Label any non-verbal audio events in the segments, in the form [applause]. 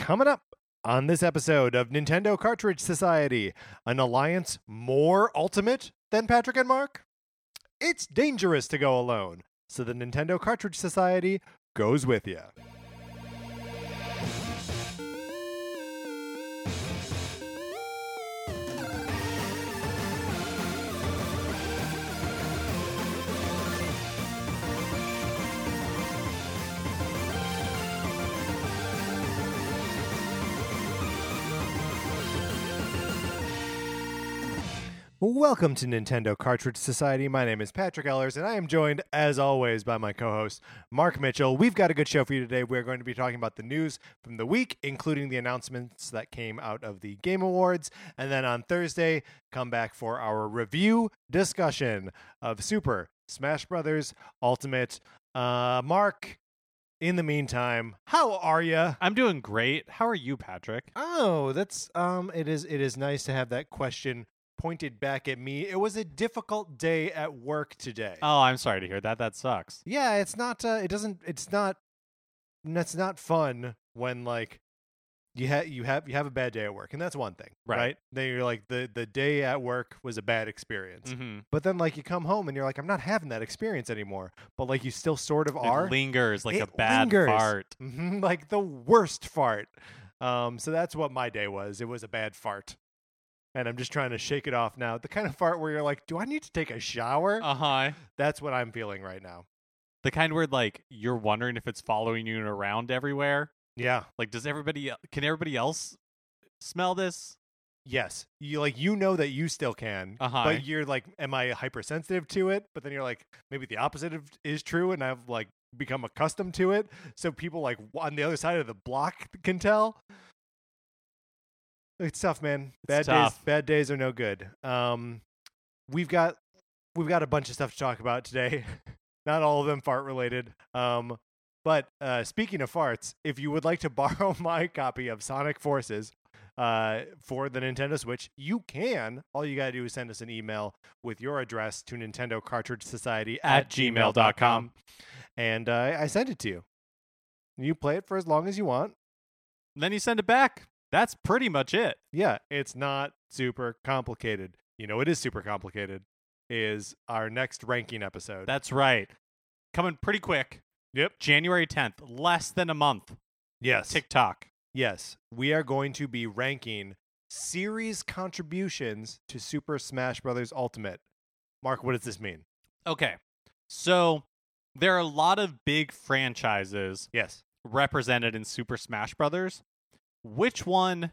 Coming up on this episode of Nintendo Cartridge Society, an alliance more ultimate than Patrick and Mark? It's dangerous to go alone, so the Nintendo Cartridge Society goes with you. Welcome to Nintendo Cartridge Society. My name is Patrick Ellers, and I am joined, as always, by my co host, Mark Mitchell. We've got a good show for you today. We're going to be talking about the news from the week, including the announcements that came out of the Game Awards. And then on Thursday, come back for our review discussion of Super Smash Brothers Ultimate. Uh, Mark, in the meantime, how are you? I'm doing great. How are you, Patrick? Oh, that's um it is it is nice to have that question pointed back at me. It was a difficult day at work today. Oh, I'm sorry to hear that. That sucks. yeah, it's not uh it doesn't it's not it's not fun when like you have you have you have a bad day at work and that's one thing, right? Right. Then you're like the the day at work was a bad experience. Mm-hmm. But then like you come home and you're like I'm not having that experience anymore. But like you still sort of are. It lingers like a bad lingers. fart. Mhm, [laughs] like the worst fart. Um, so that's what my day was. It was a bad fart. And I'm just trying to shake it off now. The kind of fart where you're like, do I need to take a shower? Uh huh. That's what I'm feeling right now. The kind where like you're wondering if it's following you around everywhere. Yeah. Like, does everybody? Can everybody else smell this? Yes. You like you know that you still can. Uh-huh. But you're like, am I hypersensitive to it? But then you're like, maybe the opposite of, is true and I've like become accustomed to it. So people like on the other side of the block can tell. It's tough, man. Bad days tough. bad days are no good. Um we've got we've got a bunch of stuff to talk about today. [laughs] Not all of them fart related. Um but uh, speaking of farts, if you would like to [laughs] borrow my copy of Sonic Forces uh, for the Nintendo Switch, you can. All you got to do is send us an email with your address to Nintendo Cartridge Society At at gmail.com. gmail.com. And uh, I send it to you. You play it for as long as you want. then you send it back. That's pretty much it. Yeah, it's not super complicated. You know, it is super complicated. Is our next ranking episode. That's right. Coming pretty quick. Yep. January 10th, less than a month. yes. TikTok. Yes, we are going to be ranking series contributions to Super Smash Bros. Ultimate. Mark, what does this mean? Okay. So there are a lot of big franchises Yes. represented in Super Smash Brothers. Which one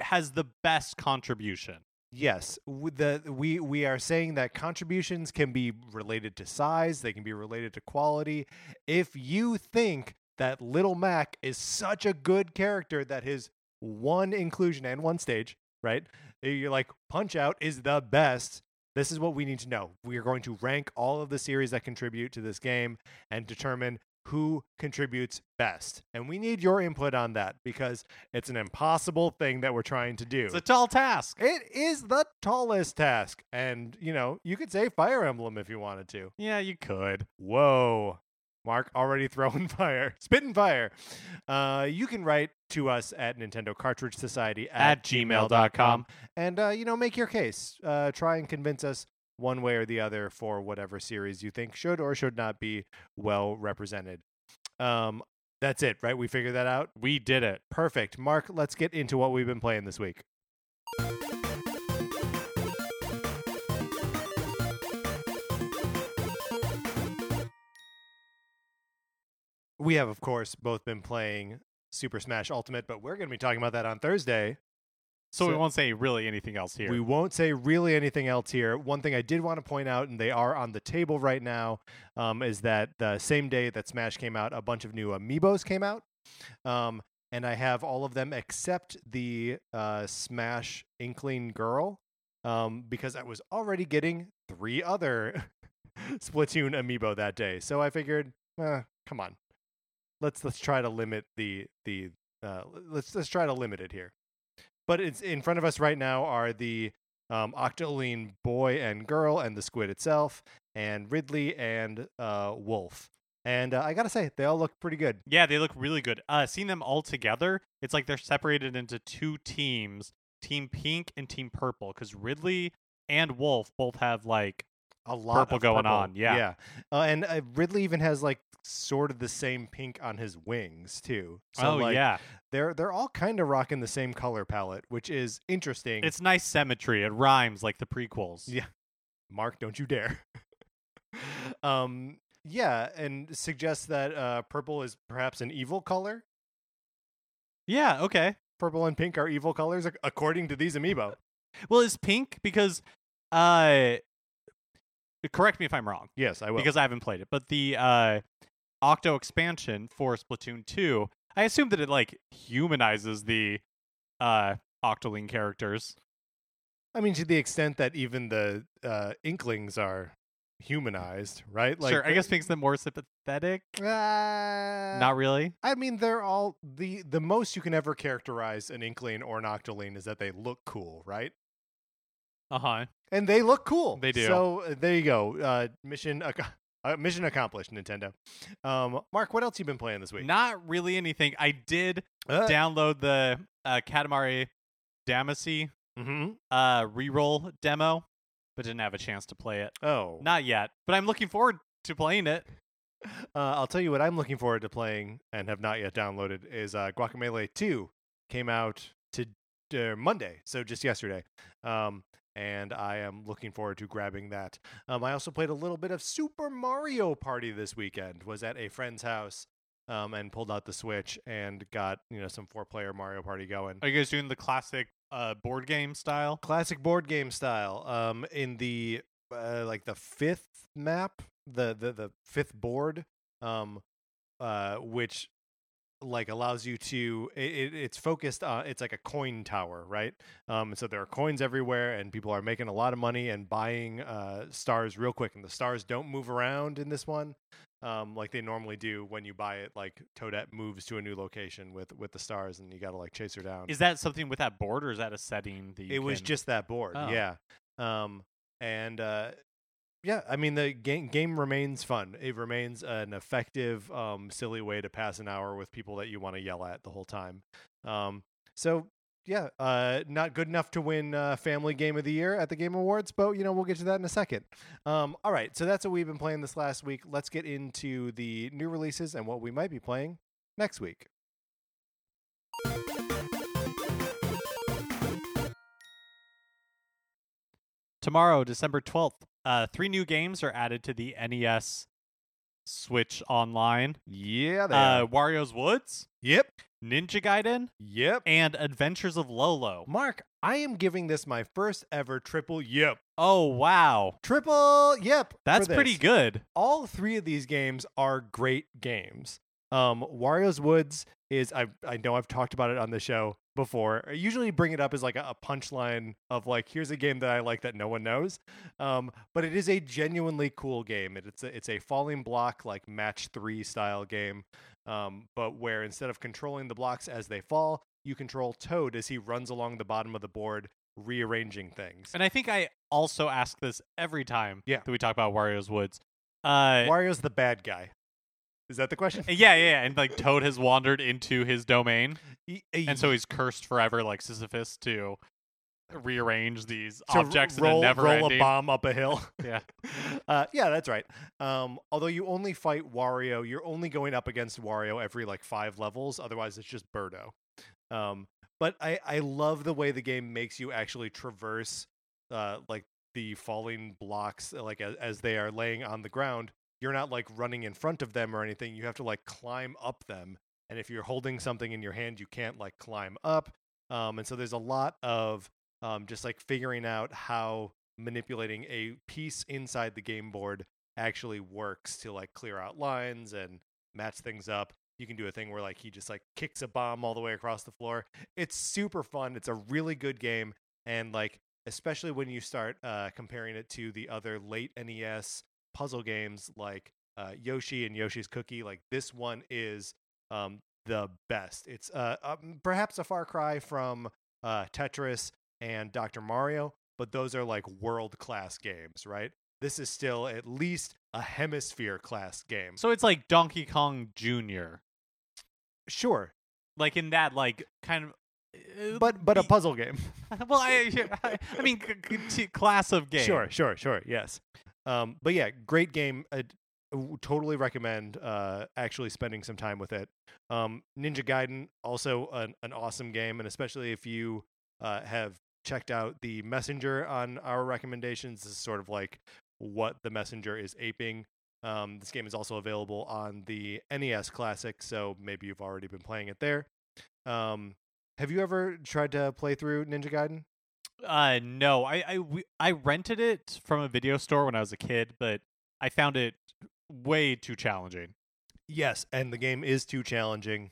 has the best contribution? Yes, the we we are saying that contributions can be related to size, they can be related to quality. If you think that Little Mac is such a good character that his one inclusion and one stage, right? Eh, you're like Punch Out is the best. This is what we need to know. We are going to rank all of the series that contribute to this game and determine who contributes best. And we need your input on that because it's an impossible thing that we're trying to do. It's a tall task. It is the tallest task. And, you know, you could say Fire Emblem if you wanted to. Yeah, you could. Whoa. Mark already [laughs] throwing fire, spitting fire. Uh, you can write to us at Nintendo Cartridge Society at, At gmail.com. and, uh, you know, make your case. Uh, try and convince us one way or the other for whatever series you think should or should not be well represented. Um, that's it, right? We figured that out. We did it. Perfect. Mark, let's get into what we've been playing this week. We have, of course, both been playing Super Smash Ultimate, but we're going to be talking about that on Thursday. So, we won't say really anything else here. We won't say really anything else here. One thing I did want to point out, and they are on the table right now, um, is that the same day that Smash came out, a bunch of new amiibos came out. Um, and I have all of them except the uh, Smash Inkling Girl, um, because I was already getting three other [laughs] Splatoon amiibo that day. So I figured, eh, come on, let's let's try to limit the the uh, let's let's try to limit it here. But it's in front of us right now are the um, Octoling boy and girl and the squid itself, and Ridley and uh, Wolf. and uh, I gotta say they all look pretty good. Yeah, they look really good. Uh, seeing them all together, it's like they're separated into two teams: Team Pink and Team Purple. Because Ridley and Wolf both have like A lot Purple of going purple. Going on, yeah. yeah. Uh, and uh, Ridley even has like sort of the same pink on his wings too. So oh like, yeah, they're they're all kind of rocking the same color palette, which is interesting. it's nice symmetry. It rhymes like the prequels. Yeah. Mark, don't you dare. [laughs] um, yeah, and suggests that uh, purple is perhaps an evil color. Yeah. Okay. Purple and pink are evil colors according to these amiibo. Well, is pink because uh, correct me if I'm wrong. Yes, I will. because I haven't played it. But the uh, Octo expansion for Splatoon 2, I assume that it like humanizes the uh, Octoling characters. I mean, to the extent that even the uh, Inklings are humanized, right? Like, sure, I guess makes them more sympathetic. Uh, Not really. I mean, they're all the the most you can ever characterize an Inkling or an Octoling is that they look cool, right? Uh huh. And they look cool. They do. So uh, there you go. Uh, mission ac- uh, mission accomplished, Nintendo. Um, Mark, what else you been playing this week? Not really anything. I did Uh, download the uh, Katamari Damacy mhm. uh, reroll demo, but didn't have a chance to play it. Oh, Not yet, but I'm looking forward to playing it. uh, I'll tell you what I'm looking forward to playing and have not yet downloaded is uh, Guacamelee 2 came out to uh, Monday, so just yesterday. Um, and I am looking forward to grabbing that. Um, I also played a little bit of Super Mario Party this weekend. Was at a friend's house um, and pulled out the Switch and got you know some four player Mario Party going. Are you guys doing the classic uh, board game style? classic board game style um in the uh, like the fifth map the the the fifth board um uh which like allows you to it, it, it's focused on it's like a coin tower right? Um so there are coins everywhere and people are making a lot of money and buying uh stars real quick. And the stars don't move around in this one um like they normally do when you buy it like toadette moves to a new location with with the stars and you gotta like chase her down. Is that something with that board, or is that a setting that you it was just that board Oh. yeah. Um and uh yeah i mean the game game remains fun. It remains an effective um silly way to pass an hour with people that you want to yell at the whole time. Um so yeah uh not good enough to win uh family game of the year at the game awards but you know we'll get to that in a second. Um all right so that's what we've been playing this last week. Let's get into the new releases and what we might be playing next week. Tomorrow, December twelfth. Uh, three new games are added to the NES Switch Online. yeah they Uh, are. Wario's Woods, yep Ninja Gaiden, yep and Adventures of Lolo. Mark, I am giving this my first ever triple yep. Oh wow, Triple yep. that's pretty good. All three of these games are great games. Um, Wario's Woods is I I know I've talked about it on the show before. I usually bring it up as like a, a punchline of like here's a game that I like that no one knows. Um, but it is a genuinely cool game. It, it's a, it's a falling block like match three style game. Um, but where instead of controlling the blocks as they fall, you control Toad as he runs along the bottom of the board rearranging things. And I think I also ask this every time Yeah. that we talk about Wario's Woods. Uh, Wario's the bad guy. Is that the question? yeah, yeah, yeah, and like Toad has wandered into his domain, and so he's cursed forever, like Sisyphus, to rearrange these to objects roll, in a never roll ending. a bomb up a hill. Yeah. [laughs] uh, yeah, that's right. Um, although you only fight Wario, you're only going up against Wario every like five levels. Otherwise, it's just Birdo. Um, but I I love the way the game makes you actually traverse uh like the falling blocks like as, as they are laying on the ground. You're not like running in front of them or anything. You have to like climb up them. And if you're holding something in your hand, you can't like climb up. Um, and so there's a lot of um, just like figuring out how manipulating a piece inside the game board actually works to like clear out lines and match things up. You can do a thing where like he just like kicks a bomb all the way across the floor. It's super fun. It's a really good game, and like especially when you start uh, comparing it to the other late NES puzzle games like uh, Yoshi and Yoshi's Cookie. Like this one is um, the best. It's uh, um, perhaps a far cry from uh, Tetris and Dr. Mario, but those are like world class games, right? this is still at least a hemisphere class game. So it's like Donkey Kong Jr. Sure, Like in that like kind of uh, but but a puzzle game. [laughs] well, I, I, [laughs] I mean, c- c- t- class of game. Sure, sure, sure. Yes. Um, but yeah, great game. W- totally recommend uh, actually spending some time with it. Um, Ninja Gaiden also an, an awesome game, and especially if you uh, have checked out the Messenger on our recommendations, this is sort of like what the Messenger is aping. Um, this game is also available on the NES Classic, so maybe you've already been playing it there. Um, have you ever tried to play through Ninja Gaiden? Uh, no, I I we- I rented it from a video store when I was a kid, but I found it way too challenging. Yes, and the game is too challenging.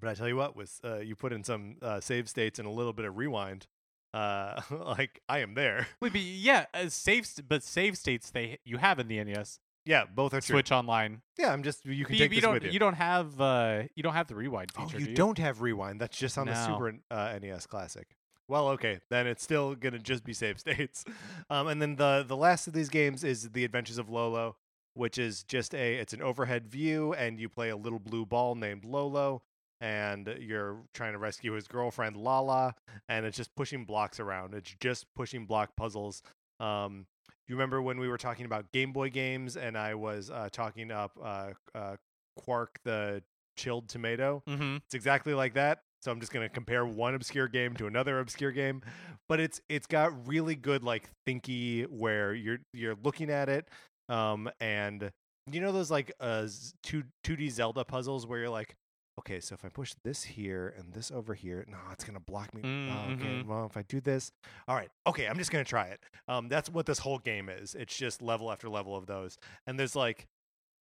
But I tell you what, with uh, you put in some uh, save states and a little bit of rewind, uh, [laughs] like I am there. [laughs] Wait, but yeah, uh, save st- but save states they you have in the NES Yeah, both are true. Switch Online. Yeah, I'm just you can you, take you this don't with you. you don't have uh you don't have the rewind oh, feature. you do you? don't have rewind. That's just on the Super uh, NES Classic. Well, okay, then it's still gonna just be save [laughs] states. Um, and then the the last of these games is The Adventures of Lolo, which is just a it's an overhead view, and you play a little blue ball named Lolo, and you're trying to rescue his girlfriend Lala, and it's just pushing blocks around. It's just pushing block puzzles. Um, you remember when we were talking about Game Boy games, and I was uh, talking up uh, uh, Kwirk the chilled tomato? Mm-hmm. It's exactly like that. So I'm just gonna compare one obscure game to another obscure game, but it's it's got really good like thinky where you're you're looking at it, um, and you know those like uh two two D Zelda puzzles where you're like, okay, so if I push this here and this over here, no, it's gonna block me. Mm, Oh, okay, well if I do this, all right, okay, I'm just gonna try it. Um, that's what this whole game is. It's just level after level of those, and there's like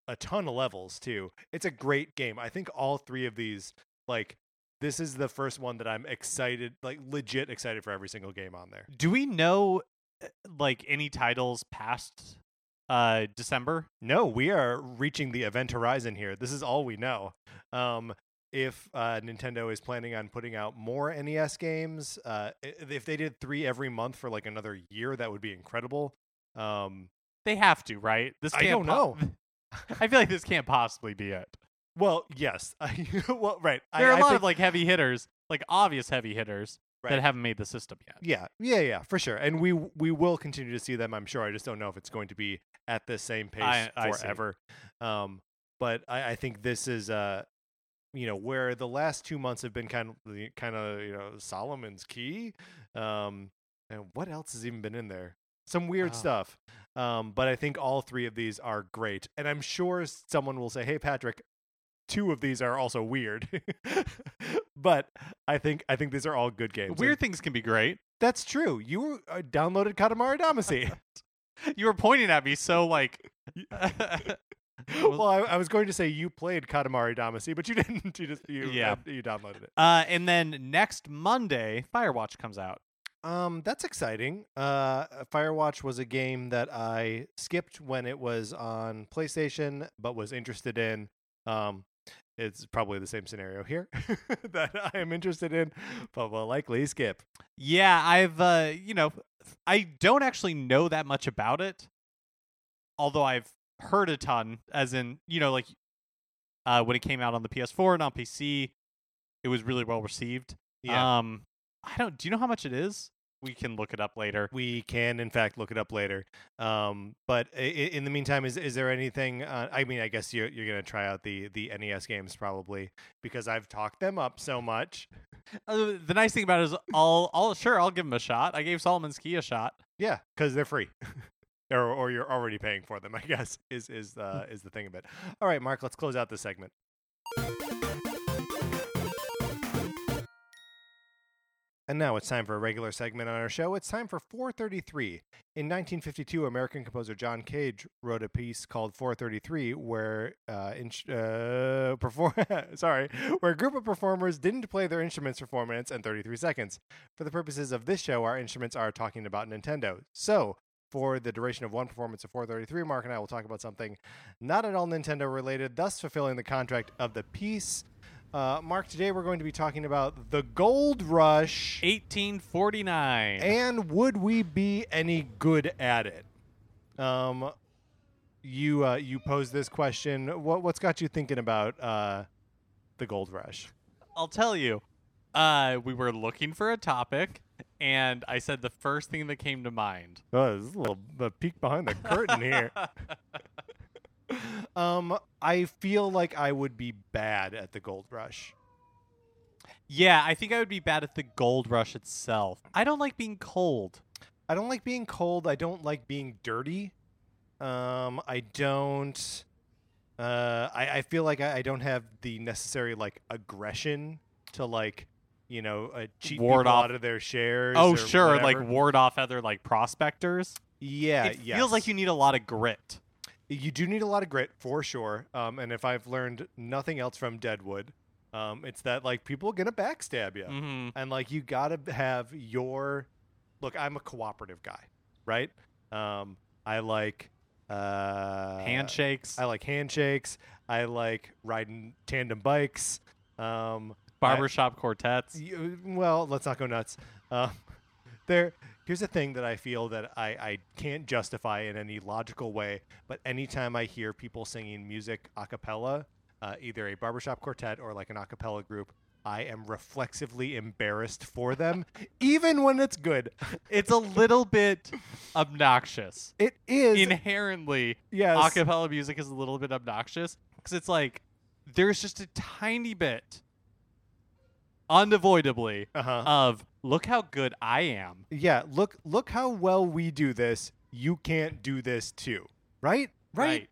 a ton of levels too. It's a great game. I think all three of these, like, this is the first one that I'm excited, like, legit excited for every single game on there. Do we know uh, like any titles past uh December? No, we are reaching the event horizon here. This is all we know. Um, if uh, Nintendo is planning on putting out more NES games, uh, if they did three every month for like another year, that would be incredible. Um, They have to, right? This I can't don't know. [laughs] I feel like this can't possibly be it. Well, yes, [laughs] well, right. I- There are a I lot think- of like heavy hitters, like obvious heavy hitters Right. that haven't made the system yet. Yeah, yeah, yeah, for sure. And we we will continue to see them. I'm sure. I just don't know if it's going to be at the same pace I- I see. forever. Um, but I, I think this is uh, you know, where the last two months have been kind of kind of you know Solomon's Key. Um, and what else has even been in there? Some weird Oh. stuff. Um, but I think all three of these are great. And I'm sure someone will say, "Hey, Patrick." Two of these are also weird, [laughs] but I think I think these are all good games. And- Weird things can be great. that's true. You uh, downloaded Katamari Damacy. [laughs] You were pointing at me so like [laughs] well, I, I was going to say you played Katamari Damacy, but you didn't. You just you Yeah. uh, you downloaded it. Uh, and then next Monday, Firewatch comes out. Um, that's exciting. Uh, Firewatch was a game that I skipped when it was on PlayStation, but was interested in. Um, it's probably the same scenario here [laughs] that I am interested in, but will likely skip. Yeah, I've uh, you know, I don't actually know that much about it, although I've heard a ton. As in, you know, like uh, when it came out on the PS4 and on PC, it was really well received. Yeah. Um, I don't. Do you know how much it is? We can look it up later. We can, in fact, look it up later. Um, but i- in the meantime, is is there anything? Uh, I mean, I guess you're you're gonna try out the the NES games probably because I've talked them up so much. Uh, the nice thing about it is, I'll, I'll sure I'll give him a shot. I gave Solomon's Key a shot. Yeah, because they're free, [laughs] or or you're already paying for them. I guess is is uh, [laughs] is the thing of it. All right, Mark, let's close out this segment. And now it's time for a regular segment on our show. It's time for 433. In 1952, American composer John Cage wrote a piece called 433, where uh, in, uh, perform [laughs] sorry, where a group of performers didn't play their instruments for four minutes and 33 seconds. For the purposes of this show, our instruments are talking about Nintendo. So, for the duration of one performance of 433, Mark and I will talk about something not at all Nintendo related, thus fulfilling the contract of the piece. Uh, Mark, today we're going to be talking about the Gold Rush. 1849. And would we be any good at it? Um, you uh, you posed this question. What what's got you thinking about uh, the gold rush? I'll tell you. Uh, we were looking for a topic, and I said the first thing that came to mind. Oh, this is a little a peek behind the curtain here. [laughs] um, I feel like I would be bad at the gold rush. Yeah, I think I would be bad at the gold rush itself. I don't like being cold. I don't like being cold. I don't like being dirty. Um, I don't. Uh, I, I feel like I, I don't have the necessary like aggression to like, you know, uh, cheat Ward people off- out of their shares. Oh, sure, like ward off other like prospectors. yeah, it feels like you need a lot of grit. You do need a lot of grit for sure. Um, and if I've learned nothing else from Deadwood, um, it's that like people are gonna backstab you, hmm and like you gotta have your. Look, I'm a cooperative guy, right? Um, I like uh, Handshakes, I like handshakes. I like riding tandem bikes. Um, barbershop quartets. you, well, let's not go nuts. Um, there, here's a thing that I feel that I, I can't justify in any logical way. But anytime I hear people singing music a cappella, uh, either a barbershop quartet or like an a cappella group, I am reflexively embarrassed for them, [laughs] even when it's good. It's a little bit obnoxious. It is Inherently, yes. acapella music is a little bit obnoxious because it's like there's just a tiny bit, unavoidably, uh-huh. of look how good I am. yeah. Look, look how well we do this. You can't do this too, right? right,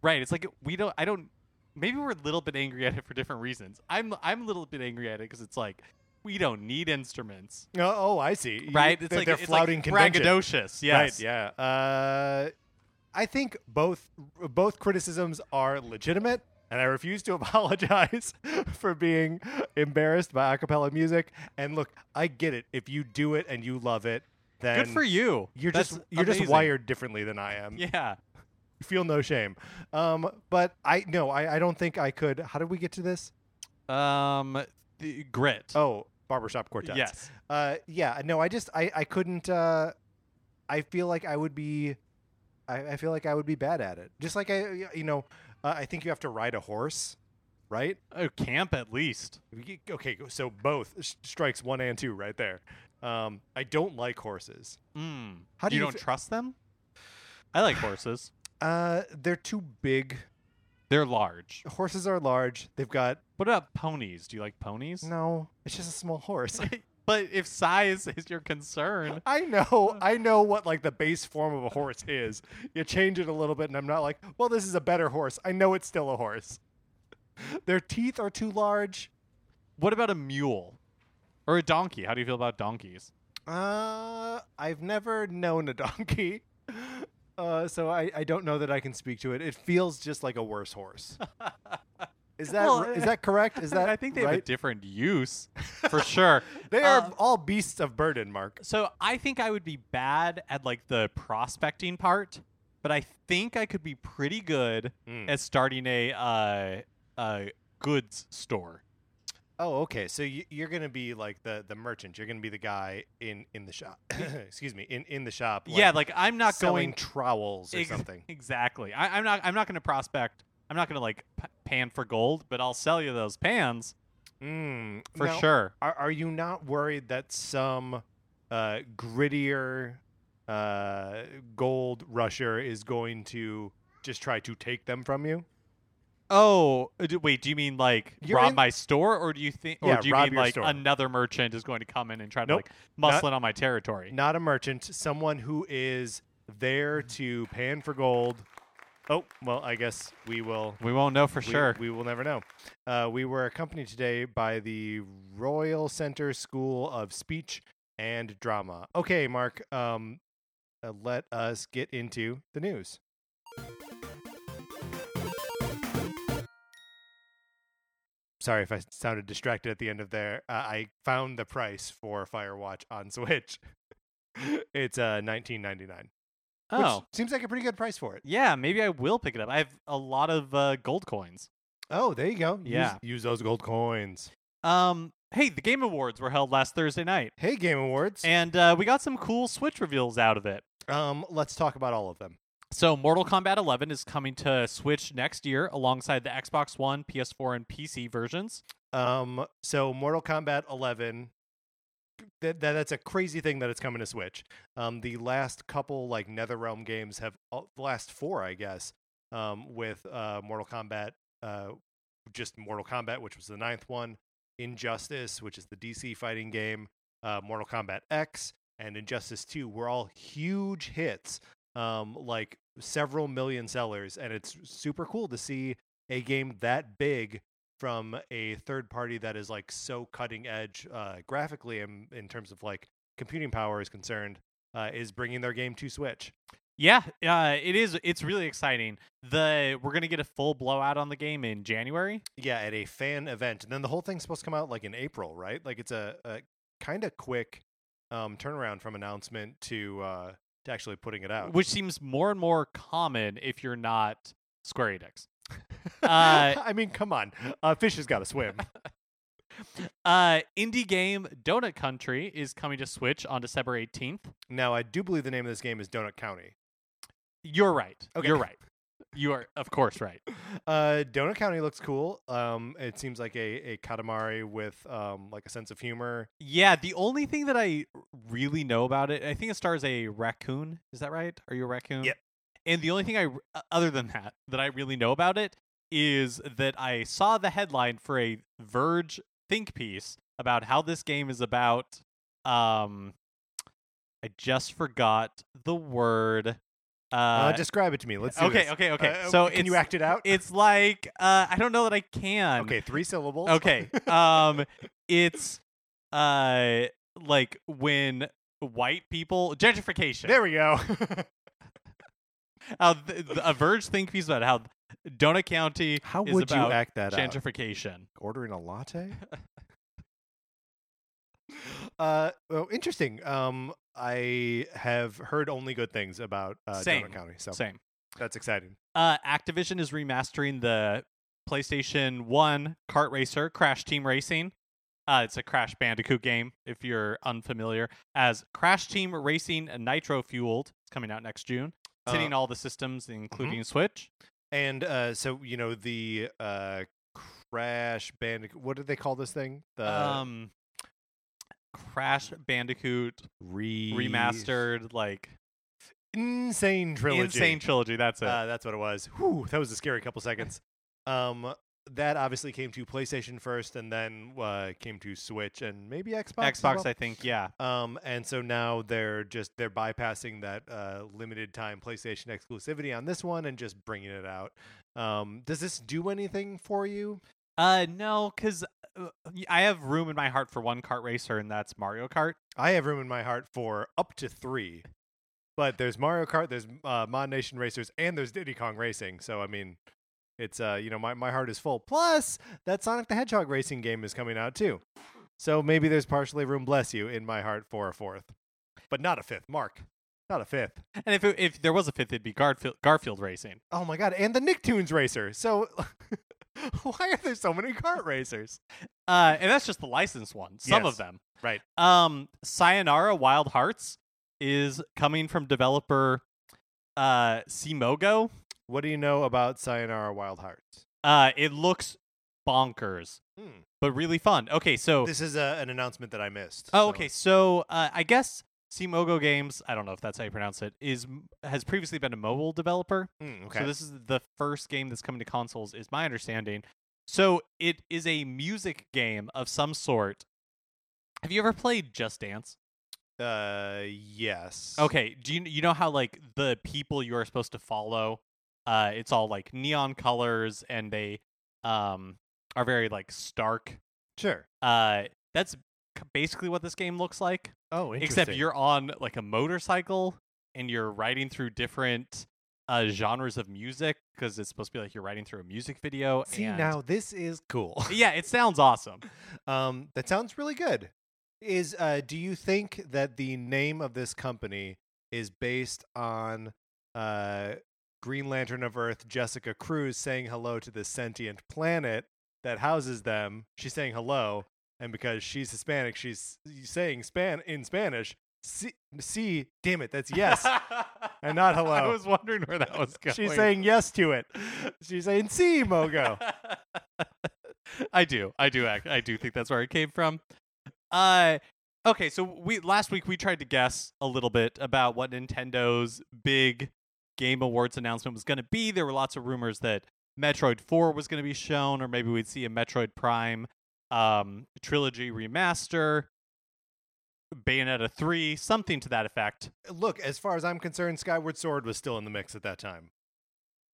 right. It's like we don't. I don't. Maybe we're a little bit angry at it for different reasons. I'm I'm a little bit angry at it because it's like we don't need instruments, Oh, oh, I see. You- right? It's they're, like they're it's flouting like convention. braggadocious. Yes. Right. Yeah. Uh, I think both both criticisms are legitimate, and I refuse to [laughs] apologize [laughs] for being embarrassed by a cappella music. And look, I get it. If you do it and you love it, then Good for you. You're That's just you're just wired differently than I am. [laughs] Yeah. Feel no shame. Um, but I no, I, I don't think I could. How did we get to this? Um, the grit. Oh, barbershop quartet. yes. Uh, yeah, no, I just I I couldn't. Uh, I feel like I would be. I, I feel like I would be bad at it. Just like I, you know, uh, I think you have to ride a horse, right? Oh, camp at least. Okay, so both strikes one and two right there. Um, I don't like horses. Mm. How do you, you don't fe- trust them? I like horses. Uh, they're too big. They're large. Horses are large. They've got What about ponies? Do you like ponies? no. It's just a small horse. [laughs] but if size is your concern, I know, [laughs] I know what like the base form of a horse is. You change it a little bit, and I'm not like, well, this is a better horse. I know it's still a horse. [laughs] Their teeth are too large. what about a mule or a donkey? How do you feel about donkeys? Uh, I've never known a [laughs] donkey, uh, so I, I don't know that I can speak to it. It feels just like a worse horse. Is that Well, is [laughs] that correct? Is that I think they have a different use [laughs] for sure. They are Uh, all beasts of burden, Mark. So I think I would be bad at like the prospecting part, but I think I could be pretty good Mm. at starting a uh, uh, goods store. Oh, okay. So you, you're gonna be like the the merchant. You're gonna be the guy in in the shop. [coughs] Excuse me, in in the shop. yeah, like I'm not selling going trowels or Ex- something. Exactly. I, I'm not. I'm not going to prospect. I'm not going to like p- pan for gold, but I'll sell you those pans Mm, for now, sure. Are are you not worried that some uh, grittier uh, gold rusher is going to just try to take them from you? Oh, uh, d- wait. Do you mean like You're rob in- my store, or do you think, or Yeah, do you mean like store. another merchant is going to come in and try to Nope. like muscle in on my territory? Not a merchant, someone who is there to pan for gold. Oh, well, I guess we will We won't know for we, sure. We will never know. Uh, we were accompanied today by the Royal Center School of Speech and Drama. Okay, Mark, um, uh, let us get into the news. Sorry if I sounded distracted at the end of there. Uh, I found the price for Firewatch on [laughs] Switch. it's uh, nineteen ninety nine. Oh, seems like a pretty good price for it. yeah. Maybe I will pick it up. I have a lot of uh, gold coins. Oh, there you go. Use- Yeah. use those gold coins. Um. Hey, the Game Awards were held last Thursday night, Hey, Game Awards. and uh, we got some cool Switch reveals out of it. Um, let's talk about all of them. So Mortal Kombat 11 is coming to Switch next year alongside the Xbox One, PS4, and PC versions. Um, so Mortal Kombat 11. That, that that's a crazy thing that it's coming to Switch. Um, the last couple like NetherRealm games have the last four, I guess, um, with uh, Mortal Kombat, uh, just Mortal Kombat, which was the ninth one, Injustice, which is the DC fighting game, uh, Mortal Kombat X, and Injustice 2 were all huge hits, um, like several million sellers. And it's super cool to see a game that big from a third party that is like so cutting edge uh, graphically and in terms of like computing power is concerned, uh, is bringing their game to Switch. Yeah, uh, it is. It's really exciting. The we're gonna get a full blowout on the game in January. Yeah, at a fan event, and then the whole thing's supposed to come out like in April, right? Like it's a, a kind of quick um, turnaround from announcement to uh, to actually putting it out. which seems more and more common if you're not Square Enix. Uh, [laughs] I mean, come on, uh, fish has got to swim. [laughs] Uh, indie game Donut Country is coming to Switch on December 18th. now, I do believe the name of this game is Donut County. You're right. Okay. You're right. You are, of course, right. [laughs] Uh, Donut County looks cool. Um, it seems like a a Katamari with um like a sense of humor. Yeah, the only thing that I really know about it, I think it stars a raccoon. Is that right? Are you a raccoon? Yep. And the only thing I, other than that, that I really know about it is that I saw the headline for a Verge think piece about how this game is about. Um, I just forgot the word. Uh, Uh, describe it to me. Let's see. okay, okay, okay. Uh, so can you act it out? It's like uh, I don't know that I can. okay, three syllables. Okay. [laughs] Um it's uh like when white people gentrification. there we go. [laughs] How a Verge think piece about how Donut County How is would you about act that out? gentrification. Ordering a latte? [laughs] uh, well, interesting. Um, I have heard only good things about uh, Same. Donut County, so Same. that's exciting. Uh Activision is remastering the PlayStation 1 kart racer Crash Team Racing. Uh, it's a Crash Bandicoot game, if you're unfamiliar, as Crash Team Racing Nitro Fueled. It's coming out next June. It's Uh, all the systems, including Switch. And uh, so you know the uh, Crash Bandicoot. What did they call this thing? The um Crash Bandicoot re- remastered like insane trilogy. insane trilogy. That's it. Uh, that's what it was. Whew, that was a scary couple seconds. Um, that obviously came to PlayStation first, and then uh, came to Switch and maybe Xbox. Xbox, well. I think. Yeah. Um, and so now they're just they're bypassing that uh, limited time PlayStation exclusivity on this one and just bringing it out. Um, does this do anything for you? Uh, no, because uh, I have room in my heart for one kart racer, and that's Mario Kart. I have room in my heart for up to three, but there's Mario Kart, there's uh, Mod Nation Racers, and there's Diddy Kong Racing. So I mean, it's uh, you know, my my heart is full. Plus, that Sonic the Hedgehog racing game is coming out too. So maybe there's partially room, bless you, in my heart for a fourth, but not a fifth. Mark, not a fifth. And if it, if there was a fifth, it'd be Garfield Garfield Racing. Oh my god, and the Nicktoons racer. So [laughs] why are there so many kart racers? Uh, and that's just the licensed one. Some Yes. of them. Right. Um, Sayonara Wild Hearts is coming from developer uh Simogo. What do you know about Sayonara Wild Hearts? Uh, it looks bonkers, Hmm. but really fun. Okay, so This is a, an announcement that I missed. Oh, so- okay. So uh, I guess Simogo Games, I don't know if that's how you pronounce it, is has previously been a mobile developer. Hmm, okay. So this is the first game that's coming to consoles, is my understanding. So it is a music game of some sort. Have you ever played Just Dance? Uh, yes. Okay. Do you you know how like the people you are supposed to follow? Uh, it's all like neon colors, and they um are very like stark. Sure. Uh, that's basically what this game looks like. Oh, except you're on like a motorcycle and you're riding through different uh, genres of music because it's supposed to be like you're riding through a music video. See and now, this is cool. [laughs] yeah, it sounds awesome. um, that sounds really good. Is uh, do you think that the name of this company is based on uh, Green Lantern of Earth Jessica Cruz saying hello to this sentient planet that houses them? She's saying hello, and because she's Hispanic, she's saying span in Spanish. C, C damn it, that's yes. [laughs] and not hello. I was wondering where that was going. She's saying yes to it. [laughs] She's saying C, Mogo. [laughs] I do. I do act I do think that's where it came from. Uh okay, so we last week we tried to guess a little bit about what Nintendo's big game awards announcement was going to be. There were lots of rumors that Metroid 4 was going to be shown or maybe we'd see a Metroid Prime um trilogy remaster. Bayonetta 3, something to that effect. Look, as far as I'm concerned, Skyward Sword was still in the mix at that time.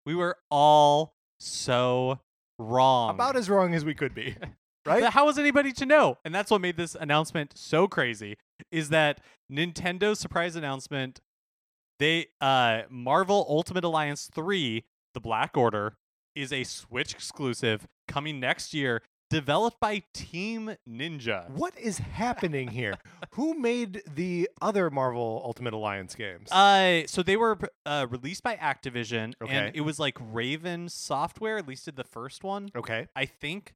We were all so wrong. About as wrong as we could be. [laughs] Right? But how was anybody to know? And that's what made this announcement so crazy is that Nintendo's surprise announcement they uh Marvel Ultimate Alliance 3, The Black Order, is a Switch exclusive coming next year, developed by Team Ninja. What is happening here? [laughs] Who made the other Marvel Ultimate Alliance games? Uh, so they were uh, released by Activision, Okay. and it was like Raven Software. At least did the first one, okay. I think.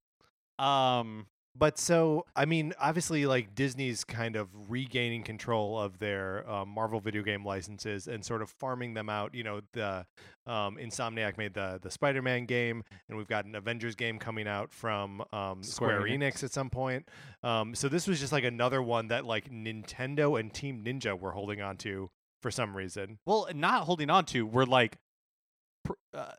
Um, But so, I mean, obviously, like Disney's kind of regaining control of their um, Marvel video game licenses and sort of farming them out. You know, the um, Insomniac made the the Spider-Man game, and we've got an Avengers game coming out from um, Square, Square Enix. Enix. at some point. Um, so this was just like another one that like Nintendo and Team Ninja were holding on to for some reason. well, not holding on to. We're like, uh,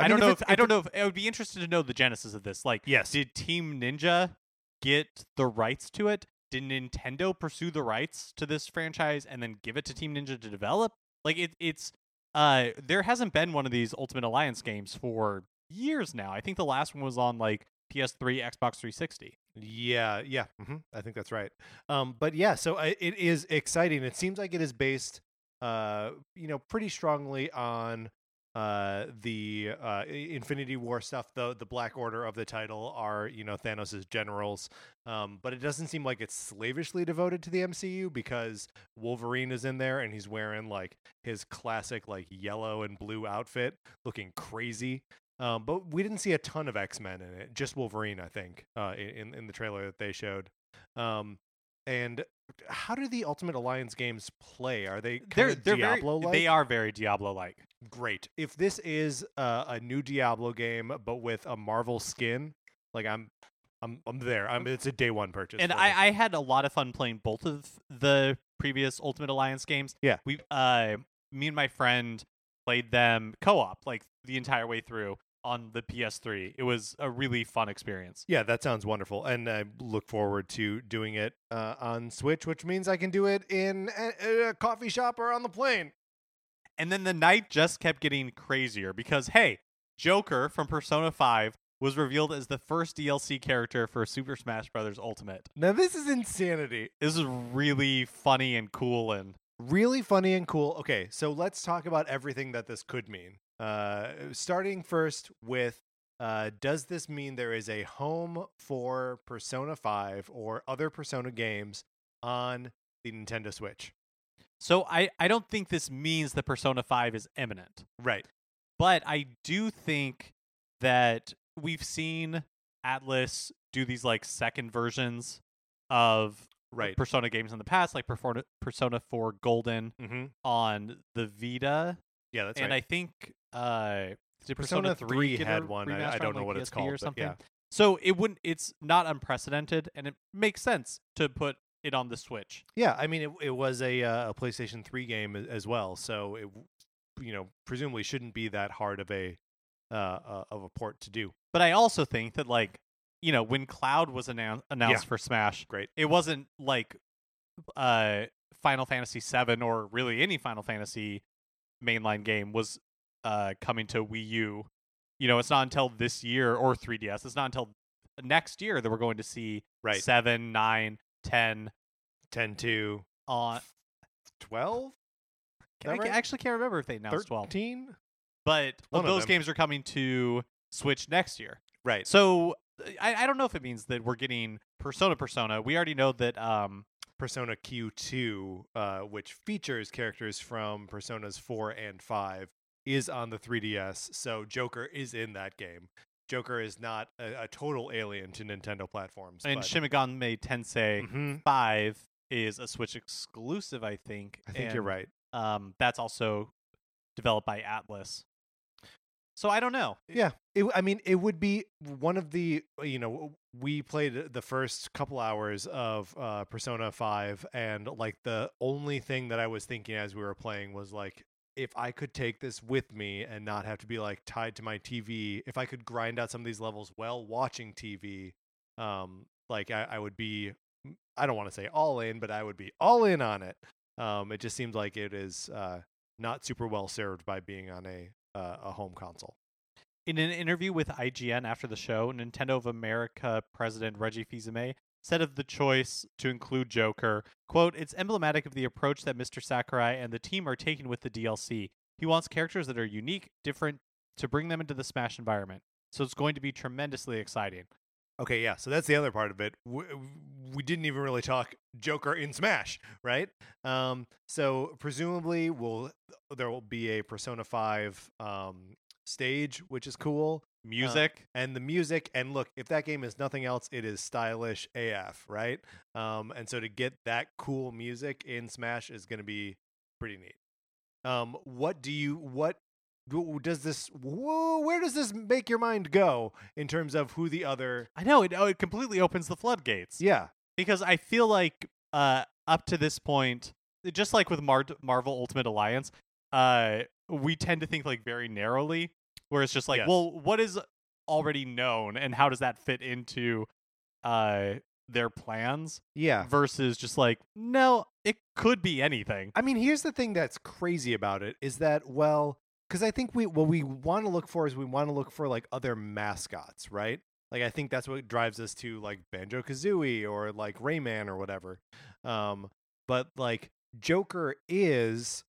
I, I don't know. if I don't know if I would be interested to know the genesis of this. Like, Yes. did Team Ninja get the rights to it? Did Nintendo pursue the rights to this franchise and then give it to Team Ninja to develop? Like, it, it's uh, there hasn't been one of these Ultimate Alliance games for years now. I think the last one was on like PS3, Xbox 360. Yeah, yeah, hmm I think that's right. Um, but yeah, so I, it is exciting. It seems like it is based, uh, you know, pretty strongly on uh the uh infinity war stuff the the black order of the title are you know thanos's generals um but it doesn't seem like it's slavishly devoted to the mcu because wolverine is in there and he's wearing like his classic like yellow and blue outfit looking crazy um, but we didn't see a ton of X Men in it, just Wolverine, I think, uh, in in the trailer that they showed. Um, and how do the Ultimate Alliance games play? Are they They're they're Diablo like? they are very Diablo like. great. If this is uh, a new Diablo game but with a Marvel skin, like I'm, I'm, I'm there. I'm. It's a day one purchase. and. I, I had a lot of fun playing both of the previous Ultimate Alliance games. Yeah. we uh, me and my friend played them co-op like the entire way through on the PS3. It was a really fun experience. Yeah, that sounds wonderful, and I look forward to doing it uh, on Switch, which means I can do it in a, a coffee shop or on the plane. And then the night just kept getting crazier because hey, Joker from Persona 5 was revealed as the first DLC character for Super Smash Bros. Ultimate. Now this is insanity. This is really funny and cool and really funny and cool. Okay, so let's talk about everything that this could mean. Uh, starting first with uh, does this mean there is a home for Persona 5 or other Persona games on the Nintendo Switch? so I, I don't think this means that Persona 5 is imminent. Right. But I do think that we've seen Atlus do these like second versions of Right. Persona games in the past, like Persona, Persona 4 Golden Mm-hmm. on the Vita. Yeah, that's right. and right. I think uh, Persona Persona, 3 had one. I- I don't know like, what it's called, or something. yeah. So it wouldn't. It's not unprecedented, and it makes sense to put it on the Switch. yeah, I mean, it, it was a, uh, a PlayStation 3 game as well, so it, you know, presumably shouldn't be that hard of a uh, uh, of a port to do. But I also think that like you know when Cloud was annou- announced for Smash, Great. it wasn't like uh Final Fantasy VII or really any Final Fantasy mainline game was uh coming to Wii U. You know, it's not until this year or 3DS. It's not until next year that we're going to see Right. seven, nine, ten 10 to on. 12? I right? actually can't remember if they announced twelve, 13? but One those games are coming to Switch next year. Right. So I, I don't know if it means that we're getting Persona Persona. We already know that um Persona Q2, uh, which features characters from Personas 4 and 5, is on the 3DS. So Joker is in that game. Joker is not a, a total alien to Nintendo platforms. and but, Shin Megami Tensei Mhm. Five is a Switch exclusive, I think. I think you're right. Um, that's also developed by Atlus. So I don't know. Yeah, it, I mean, it would be one of the you know we played the first couple hours of uh, Persona Five, and like the only thing that I was thinking as we were playing was like, if I could take this with me and not have to be like tied to my TV, if I could grind out some of these levels while watching TV, um, like I, I would be, I don't want to say all in, but I would be all in on it. Um, it just seems like it is uh, not super well served by being on a uh, a home console. In an interview with IGN after the show, Nintendo of America president Reggie Fils-Aimé said of the choice to include Joker, quote, "It's emblematic of the approach that Mr. Sakurai and the team are taking with the DLC. He wants characters that are unique, different to bring them into the Smash environment. So it's going to be tremendously exciting." Okay, yeah. So that's the other part of it. We, we didn't even really talk Joker in Smash, right? Um, so presumably, will there will be a Persona Five um, stage, which is cool, Music, and the music. And look, if that game is nothing else, it is stylish AF, right? Um, and so to get that cool music in Smash is going to be pretty neat. Um, what do you what does this whoa, where does this make your mind go in terms of who the other I know it, oh, it completely opens the floodgates. yeah because I feel like uh, up to this point, just like with Mar- Marvel Ultimate Alliance, uh, we tend to think like very narrowly, where it's just like, Yes. well, what is already known, and how does that fit into uh, their plans? yeah Versus just like, no, it could be anything. I mean, here's the thing that's crazy about it is that well, because I think we what we want to look for is we want to look for like other mascots, right? Like I think that's what drives us to like Banjo Kazooie or like Rayman or whatever. Um, but like Joker is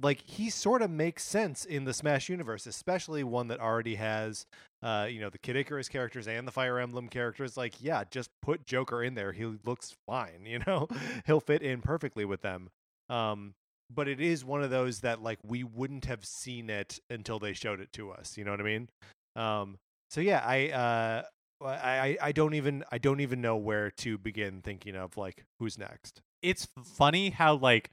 like he sort of makes sense in the Smash universe, especially one that already has uh, you know, the Kid Icarus characters and the Fire Emblem characters. Like, yeah, just put Joker in there. He looks fine, [laughs] you know? He'll fit in perfectly with them. Um, but it is one of those that like we wouldn't have seen it until they showed it to us. You know what I mean? Um, so yeah, I uh, I I- don't even I don't even know where to begin thinking of like who's next. It's funny how like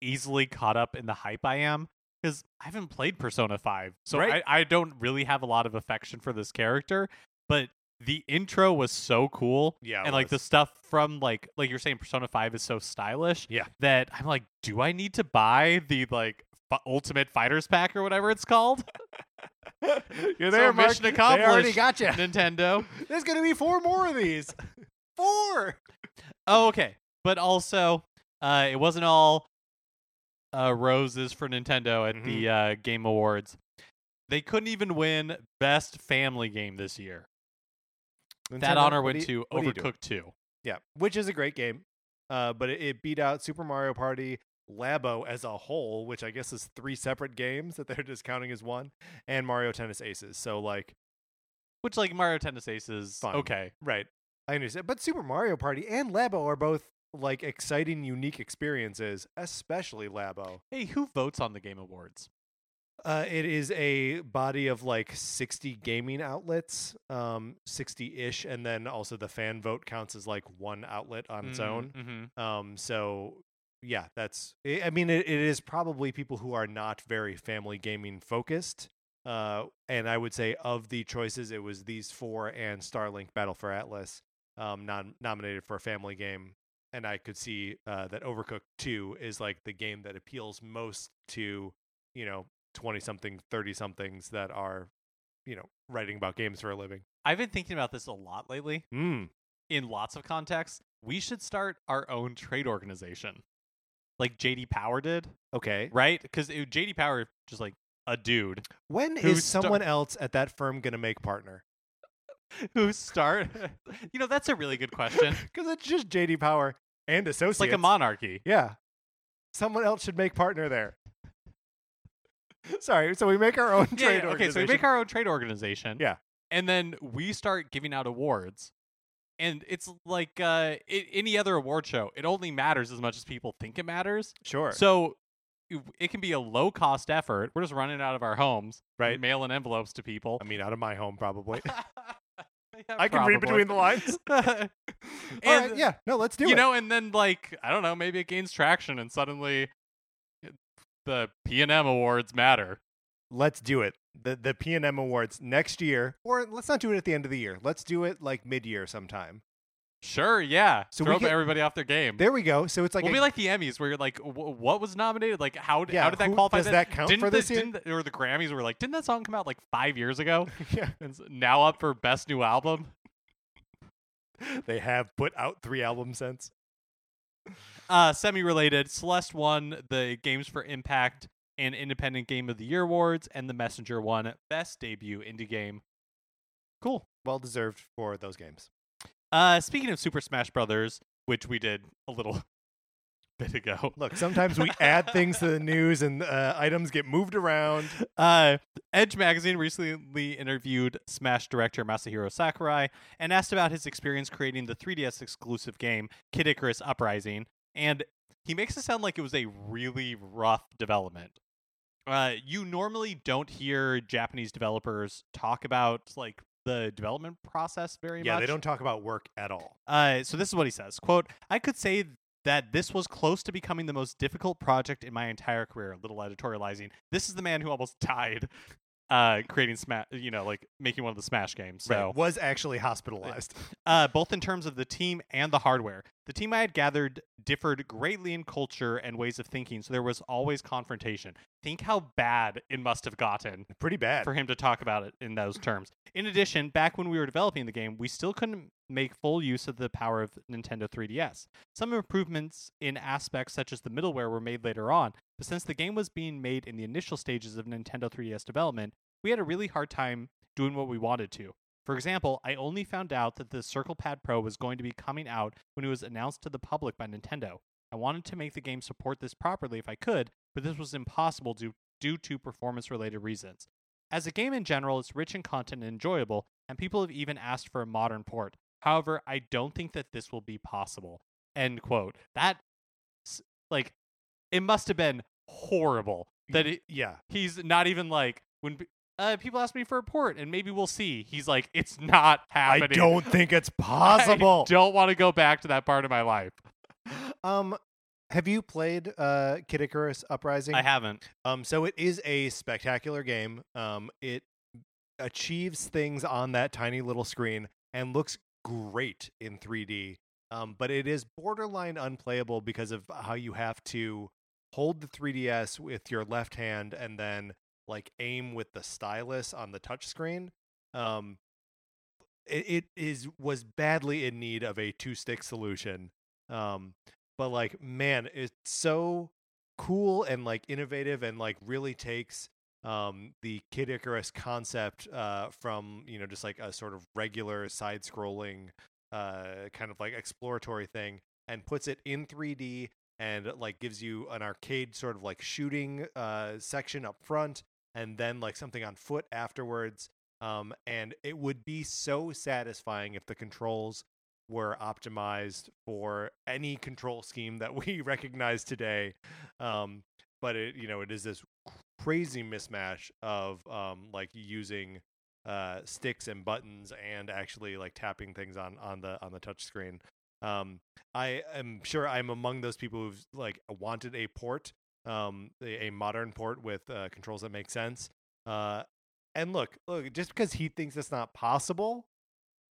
easily caught up in the hype I am because I haven't played Persona 5. So Right. I, I don't really have a lot of affection for this character, but the intro was so cool. Yeah, and like the stuff from like like you're saying Persona 5 is so stylish Yeah. that I'm like, do I need to buy the like f- Ultimate Fighters pack or whatever it's called? [laughs] You're So there, Mark. mission They already got you. Nintendo. [laughs] There's gonna be four more of these. [laughs] four. Oh, okay. But also, uh, it wasn't all uh, roses for Nintendo at the uh, Game Awards. They couldn't even win Best Family Game this year. That honor went you- to what are you doing? Overcooked 2. Yeah, which is a great game. Uh, but it, it beat out Super Mario Party, Labo as a whole, which I guess is three separate games that they're just counting as one, and Mario Tennis Aces. So like, Which, like, Mario Tennis Aces, Fun. okay. right, I understand. But Super Mario Party and Labo are both like exciting, unique experiences, especially Labo. Hey, who votes on the Game Awards? Uh, it is a body of like 60 gaming outlets, um, 60-ish, and then also the fan vote counts as like one outlet on its own. Mm-hmm. Um, so yeah, that's. I I mean, it, it is probably people who are not very family gaming focused. Uh, and I would say of the choices, it was these four and Starlink Battle for Atlas, um, non nominated for a family game. And I could see uh, that Overcooked Two is like the game that appeals most to you know twenty something, thirty somethings that are you know writing about games for a living. I've been thinking about this a lot lately Mm. in lots of contexts. We should start our own trade organization. Like JD Power did, Okay. right? Because JD Power is just like a dude when is Who is star- someone else at that firm gonna make partner? [laughs] who start [laughs] you know that's a really good question [laughs] Because it's just JD Power and associates. it's like a monarchy Yeah. Someone else should make partner there. [laughs] Sorry, so we make our own [laughs] Yeah, trade yeah, okay so we make our own trade organization Yeah. and then we start giving out awards and it's like uh i any other award show it only matters as much as people think it matters Sure. so it- it can be a low cost effort we're just running out of our homes Right. mailing envelopes to people I mean, out of my home, probably. [laughs] Yeah, I can read between the lines. and right, yeah, no, let's do you it. know, and then like I don't know, maybe it gains traction, and suddenly the P and M awards matter. let's do it. The the P and M awards next year, or let's not do it at the end of the year. Let's do it like mid year sometime. Sure, yeah. So Throw get- everybody off their game. There we go. So it's like we'll a- be like the Emmys, where you're like, w- what was nominated? Like, how Yeah, how did that who- qualify? does then? that count didn't for the, this year? The- or the Grammys were like, didn't that song come out like five years ago? [laughs] yeah, and now up for best new album. they have put out three albums since. Uh, semi-related, Celeste won the Games for Impact and Independent Game of the Year awards, and The Messenger won Best Debut Indie Game. Cool. Well deserved for those games. Uh, speaking of Super Smash Brothers, which we did a little bit ago. Look, sometimes we add things to the news and uh, items get moved around. Uh, Edge magazine recently interviewed Smash director Masahiro Sakurai and asked about his experience creating the 3DS exclusive game Kid Icarus Uprising, and he makes it sound like it was a really rough development. Uh, you normally don't hear Japanese developers talk about like the development process very Yeah, much. Yeah, they don't talk about work at all. Uh, so this is what he says: "Quote: I could say that this was close to becoming the most difficult project in my entire career." A little editorializing. This is the man who almost [laughs] died, uh, creating Smash. You know, like making one of the Smash games. So, Right, was actually hospitalized. [laughs] uh, both in terms of the team and the hardware. The team I had gathered differed greatly in culture and ways of thinking, so there was always confrontation. Think how bad it must have gotten Pretty bad. for him to talk about it in those terms. In addition, back when we were developing the game, we still couldn't make full use of the power of Nintendo 3DS. Some improvements in aspects such as the middleware were made later on, but since the game was being made in the initial stages of Nintendo 3DS development, we had a really hard time doing what we wanted to. For example, I only found out that the Circle Pad Pro was going to be coming out when it was announced to the public by Nintendo. I wanted to make the game support this properly if I could, but this was impossible due, due to performance related reasons. As a game in general, it's rich in content and enjoyable, and people have even asked for a modern port. However, I don't think that this will be possible. End quote. That, like, it must have been horrible that it, yeah. he's not even like, when uh, people ask me for a port and maybe we'll see. He's like, it's not happening. I don't think it's [laughs] possible. I don't want to go back to that part of my life. [laughs] Um, have you played uh, Kid Icarus Uprising? I haven't. Um, so it is a spectacular game. Um, it achieves things on that tiny little screen and looks great in 3D. Um, but it is borderline unplayable because of how you have to hold the 3DS with your left hand and then like aim with the stylus on the touch screen. Um, it, it is was badly in need of a two stick solution. Um, but like man, it's so cool and like innovative and like really takes um the Kid Icarus concept uh from you know just like a sort of regular side scrolling uh kind of like exploratory thing and puts it in 3D and like gives you an arcade sort of like shooting uh section up front and then like something on foot afterwards um and it would be so satisfying if the controls were optimized for any control scheme that [laughs] we recognize today um but it you know it is this crazy mismatch of um like using uh sticks and buttons and actually like tapping things on on the on the touch screen. Um i am sure i'm among those people who've like wanted a port um a, a modern port with uh, controls that make sense. Uh and look look just because he thinks it's not possible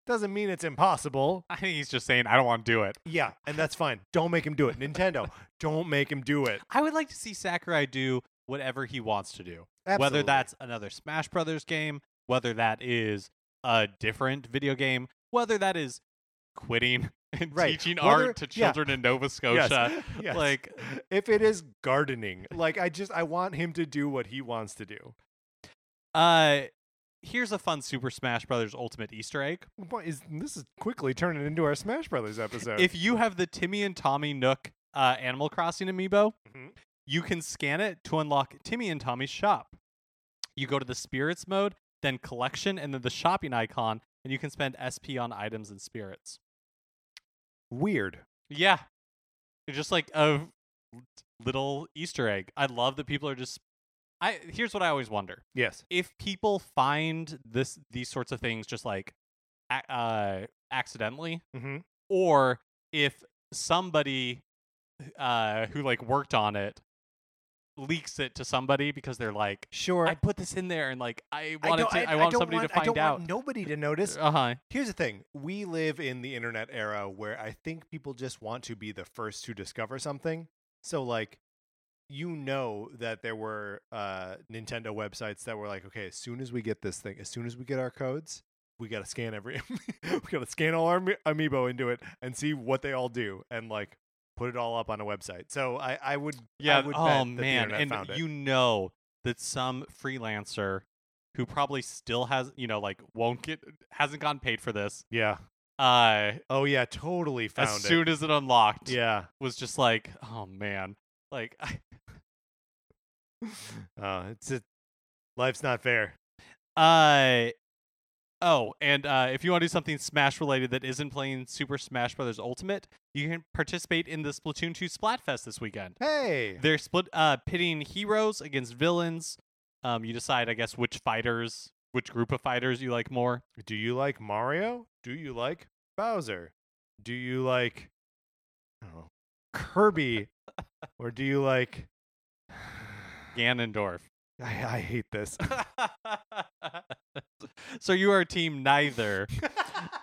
doesn't mean it's impossible. I think he's just saying, I don't want to do it. yeah and that's fine. Don't make him do it. Nintendo [laughs] don't make him do it. I would like to see Sakurai do whatever he wants to do. Whether that's another Smash Brothers game, whether that is a different video game, whether that is quitting [laughs] and Right. teaching Whether- art to yeah. children in Nova [laughs] Scotia. [laughs] yes. Like, if it is gardening like i just i want him to do what he wants to do uh, here's a fun Super Smash Brothers Ultimate Easter egg. Boy, is this is quickly turning into our smash brothers episode If you have the Timmy and Tommy Nook uh, Animal Crossing amiibo, Mhm. You can scan it to unlock Timmy and Tommy's shop. You go to the spirits mode, then collection, and then the shopping icon, and you can spend SP on items and spirits. weird Yeah. It's just like a little Easter egg. I love that people are just I here's what I always wonder. yes If people find this these sorts of things just like uh, accidentally, Mm-hmm. or if somebody uh, who like worked on it leaks it to somebody because they're like, Sure. I put this in there and like I I wanted don't- to, I, I want don't somebody want- to find I don't out. want nobody to [laughs] notice. Uh huh. Here's the thing: we live in the internet era where I think people just want to be the first to discover something. So, like, you know that there were uh, Nintendo websites that were like, okay, as soon as we get this thing, as soon as we get our codes, we got to scan every, [laughs] we got to scan all our ami- amiibo into it and see what they all do, and like put it all up on a website. So I, I would, Yeah. I would oh man, and you know that some freelancer who probably still has, you know, like won't get, hasn't gotten paid for this. yeah. Uh, Oh yeah, totally found as it. soon as it unlocked, yeah. was just like, oh man, like I, [laughs] Uh, it's a, life's not fair. [laughs] Uh oh, and uh, if you want to do something Smash related that isn't playing Super Smash Brothers Ultimate, you can participate in the Splatoon 2 Splatfest this weekend. Hey. They're split uh, pitting heroes against villains. Um, you decide, I guess, which fighters, which group of fighters you like more. Do you like Mario? Do you like Bowser? Do you like know, Kirby? [laughs] or do you like [sighs] Ganondorf. I, I hate this. [laughs] [laughs] so you are team neither. [laughs]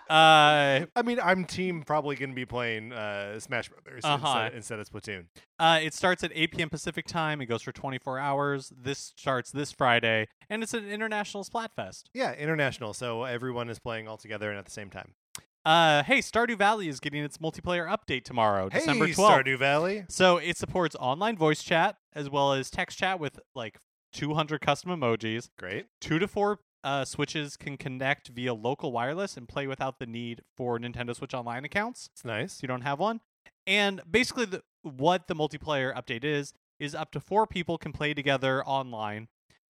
uh, I mean, I'm team probably going to be playing uh, Smash Brothers Uh-huh. instead, instead of Splatoon. Uh, it starts at 8 p.m. Pacific time. It goes for 24 hours. This starts this Friday, and it's an international Splatfest. Yeah, international. So everyone is playing all together and at the same time. Uh, hey, Stardew Valley is getting its multiplayer update tomorrow, Hey, December 12th. Stardew Valley. So it supports online voice chat as well as text chat with like 200 custom emojis. Great. Two to four uh, switches can connect via local wireless and play without the need for Nintendo Switch Online accounts. It's nice. if you don't have one. And basically, the, what the multiplayer update is is up to four people can play together online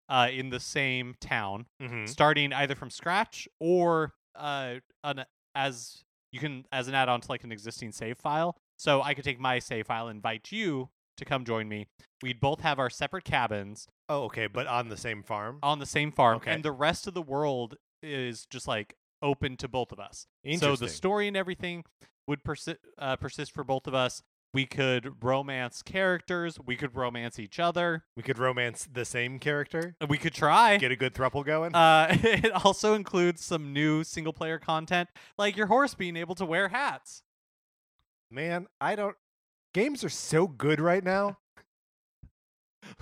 uh, in the same town, Mm-hmm. starting either from scratch or uh, an, as you can as an add-on to like an existing save file. So I could take my save file, invite you to come join me. We'd both have our separate cabins Oh, okay, but on the same farm. on the same farm, Okay. and the rest of the world is just like open to both of us. So the story and everything would persi- uh, persist for both of us. We could romance characters. We could romance each other. We could romance the same character. We could try. Get a good thruple going. Uh, [laughs] it also includes some new single player content, like your horse being able to wear hats. Man, I don't. Games are so good right now.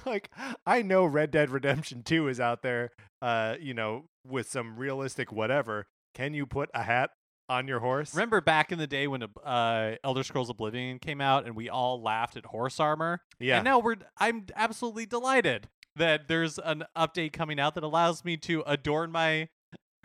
like, I know Red Dead Redemption 2 is out there, uh, you know, with some realistic whatever. Can you put a hat on your horse? Remember back in the day when uh, Elder Scrolls Oblivion came out and we all laughed at horse armor? yeah. And now we're I'm absolutely delighted that there's an update coming out that allows me to adorn my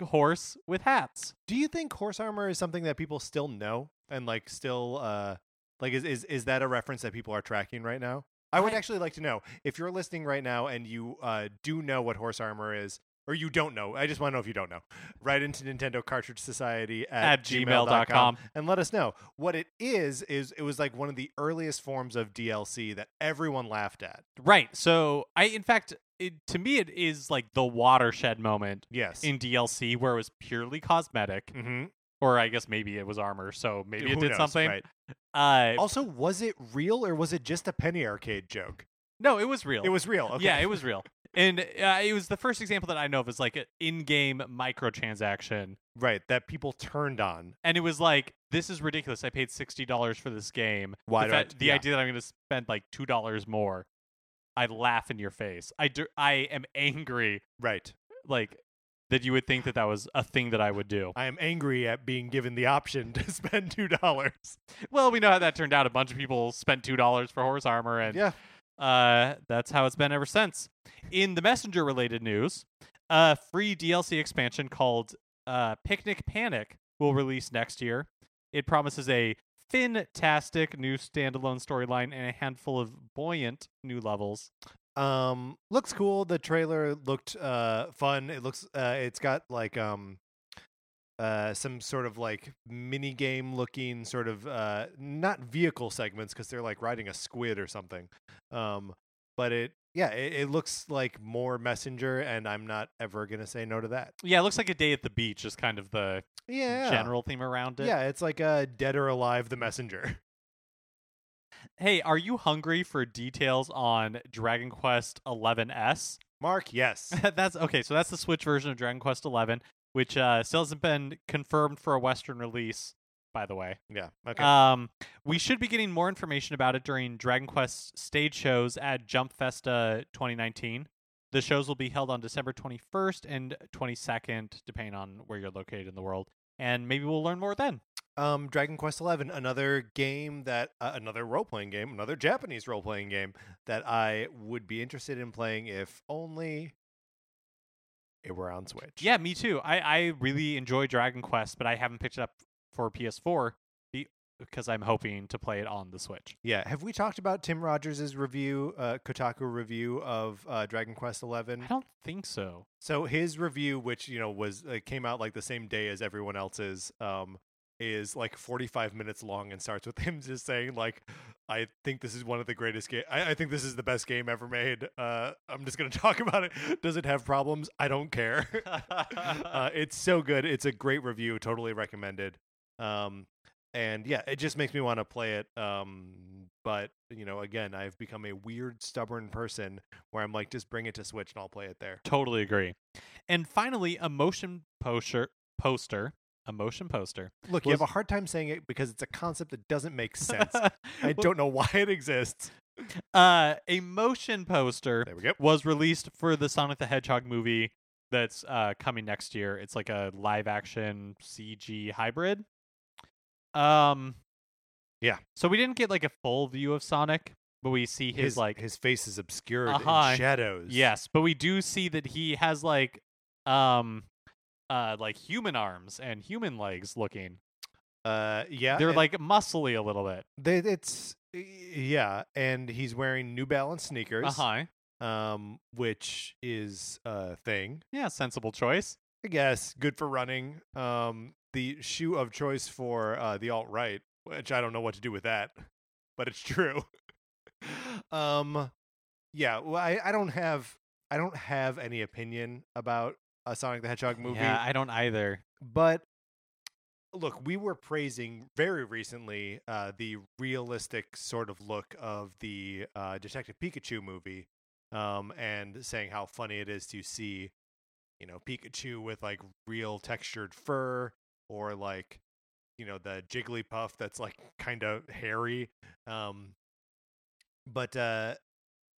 horse with hats. Do you think horse armor is something that people still know and like still uh like is is is that a reference that people are tracking right now? I would actually like to know if you're listening right now and you uh do know what horse armor is or you don't know. I just want to know if you don't know. Write into Nintendo Cartridge Society at, At gmail.com gmail.com. and let us know. What it is is it was like one of the earliest forms of DLC that everyone laughed at. Right. So I in fact it, to me it is like the watershed moment Yes. in DLC where it was purely cosmetic mm-hmm. or I guess maybe it was armor so maybe it Who did knows, something. Right. Uh Also, was it real or was it just a penny arcade joke? no, it was real. It was real. Okay. Yeah, it was real. And uh, it was the first example that I know of as like an in-game microtransaction right that people turned on. and it was like this is ridiculous i paid $60 for this game Why the, do I- fa- the yeah. idea that i'm going to spend like $2 more i laugh in your face i do, i am angry Right. like that you would think that that was a thing that i would do. I am angry at being given the option [laughs] to spend two dollars. well we know how that turned out. A bunch of people spent $2 for horse armor and Yeah. uh, that's how it's been ever since. In the messenger related news a free dlc expansion called uh, picnic panic will release next year. It promises a fantastic new standalone storyline and a handful of buoyant new levels Um, looks cool. The trailer looked uh fun. It looks uh it's got like um uh some sort of like mini game looking sort of uh not vehicle segments because they're like riding a squid or something. Um, but it yeah, it, it looks like more messenger, and I'm not ever gonna say no to that. Yeah, it looks like a day at the beach is kind of the Yeah, general theme around it. Yeah, it's like a dead or alive, the messenger. Hey, are you hungry for details on Dragon Quest 11S? Mark, yes. [laughs] that's okay. So that's the Switch version of Dragon Quest 11, which uh, still hasn't been confirmed for a Western release. By the way, yeah. Okay. um, we should be getting more information about it during Dragon Quest stage shows at Jump Festa 2019. The shows will be held on December 21st and 22nd, depending on where you're located in the world, and maybe we'll learn more then. Um, Dragon Quest Eleven, another game that uh, another role playing game, another Japanese role playing game that I would be interested in playing if only it were on Switch. Yeah, me too. I, I really enjoy Dragon Quest, but I haven't picked it up for PS4 because I'm hoping to play it on the Switch. Yeah. Have we talked about Tim Rogers' review, uh, Kotaku review of uh, Dragon Quest Eleven? I don't think so. So his review, which you know was uh, came out like the same day as everyone else's, um, is like 45 minutes long and starts with him just saying like, "I think this is one of the greatest game. I, I think this is the best game ever made. Uh, I'm just gonna [laughs] talk about it. Does it have problems? I don't care. [laughs] uh, it's so good. It's a great review. Totally recommended. Um, and yeah, it just makes me want to play it. Um, but you know, again, I've become a weird, stubborn person where I'm like, just bring it to Switch and I'll play it there. totally agree. And finally, a motion poster, poster, a motion poster. Look, you have a hard time saying it because it's a concept that doesn't make [laughs] sense. I don't know why it exists. Uh, a motion poster There we go. was released for the Sonic the Hedgehog movie that's uh, coming next year. It's like a live action CG hybrid. Um, Yeah. So we didn't get like a full view of Sonic, but we see his, His like his face is obscured Uh-huh. in shadows. yes, but we do see that he has like um uh like human arms and human legs looking. Uh, yeah. They're and like muscly a little bit. they, it's yeah, and he's wearing New Balance sneakers. Uh huh. Um, which is a thing. Yeah, sensible choice. I guess good for running. Um, the shoe of choice for uh, the alt right, which I don't know what to do with that, but it's true. [laughs] um, yeah, well, I, I don't have I don't have any opinion about a Sonic the Hedgehog movie, Yeah, I don't either. but look, we were praising very recently uh, the realistic sort of look of the uh, Detective Pikachu movie, um, and saying how funny it is to see, you know, Pikachu with like real textured fur or like, you know, the Jigglypuff that's like kind of hairy. Um, but uh,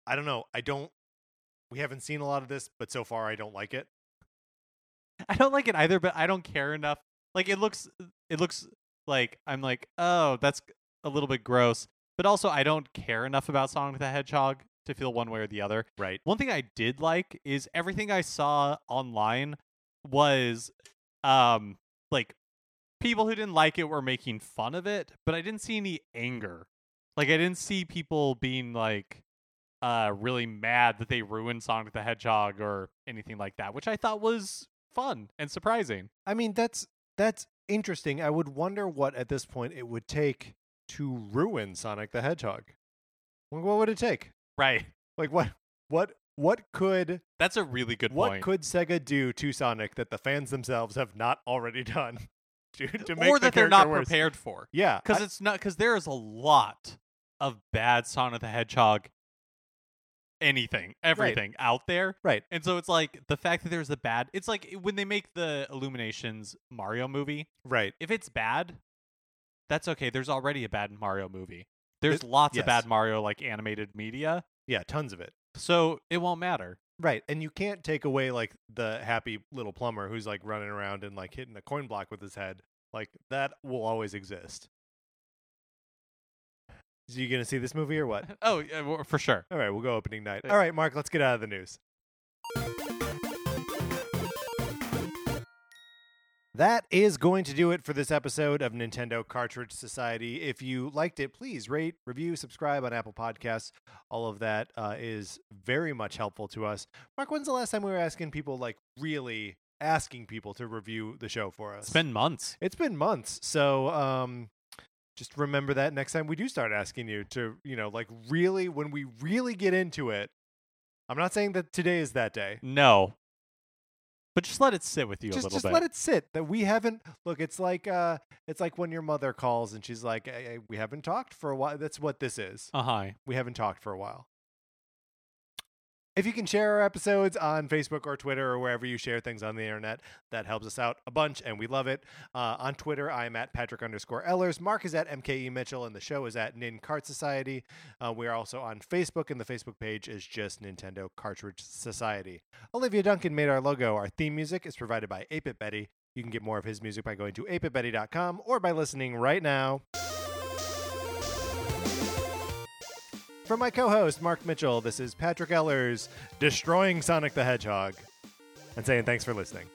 I don't know. I don't. We haven't seen a lot of this, but so far I don't like it. I don't like it either, but I don't care enough. Like it looks it looks like I'm like, "Oh, that's a little bit gross." But also I don't care enough about Song Sonic the Hedgehog to feel one way or the other. Right. One thing I did like is everything I saw online was um like people who didn't like it were making fun of it, but I didn't see any anger. Like I didn't see people being like uh really mad that they ruined Song Sonic the Hedgehog or anything like that, which I thought was fun and surprising. I mean, that's that's interesting. I would wonder what at this point it would take to ruin Sonic the Hedgehog. Like, What would it take? Right. Like what what what could That's a really good point. what point. could Sega do to Sonic that the fans themselves have not already [laughs] done to to make or the that they're not worse? prepared for. Yeah, Because it's not because there is a lot of bad Sonic the Hedgehog anything, everything out there. right. And so it's like the fact that there's a bad it's like when they make the Illuminations Mario movie, Right. if it's bad, that's okay. There's already a bad Mario movie. There's It- lots yes. of bad Mario like animated media. Yeah, tons of it. So it won't matter. Right. And you can't take away like the happy little plumber who's like running around and like hitting a coin block with his head. Like that will always exist. So you gonna see this movie or what? [laughs] Oh, yeah, well, for sure. All right, we'll go opening night. All right, Mark, let's get out of the news. That is going to do it for this episode of Nintendo Cartridge Society. If you liked it, please rate, review, subscribe on Apple Podcasts. All of that uh, is very much helpful to us. Mark, when's the last time we were asking people, like really asking people to review the show for us? It's been months. It's been months. So, um, just remember that next time we do start asking you to, you know, like really when we really get into it. I'm not saying that today is that day. No. But just let it sit with you just a little just bit. Just let it sit that we haven't look it's like uh it's like when your mother calls and she's like hey, we haven't talked for a while that's what this is uh huh. we haven't talked for a while if you can share our episodes on Facebook or Twitter or wherever you share things on the internet, that helps us out a bunch and we love it. Uh, on Twitter, I'm at Patrick underscore Ellers. Mark is at MKE Mitchell and the show is at Nin Kart Society. Uh, we are also on Facebook and the Facebook page is just Nintendo Cartridge Society. Olivia Duncan made our logo. Our theme music is provided by 8 Betty. You can get more of his music by going to 8bitbetty.com or by listening right now. From my co host, Mark Mitchell, this is Patrick Ellers destroying Sonic the Hedgehog and saying thanks for listening.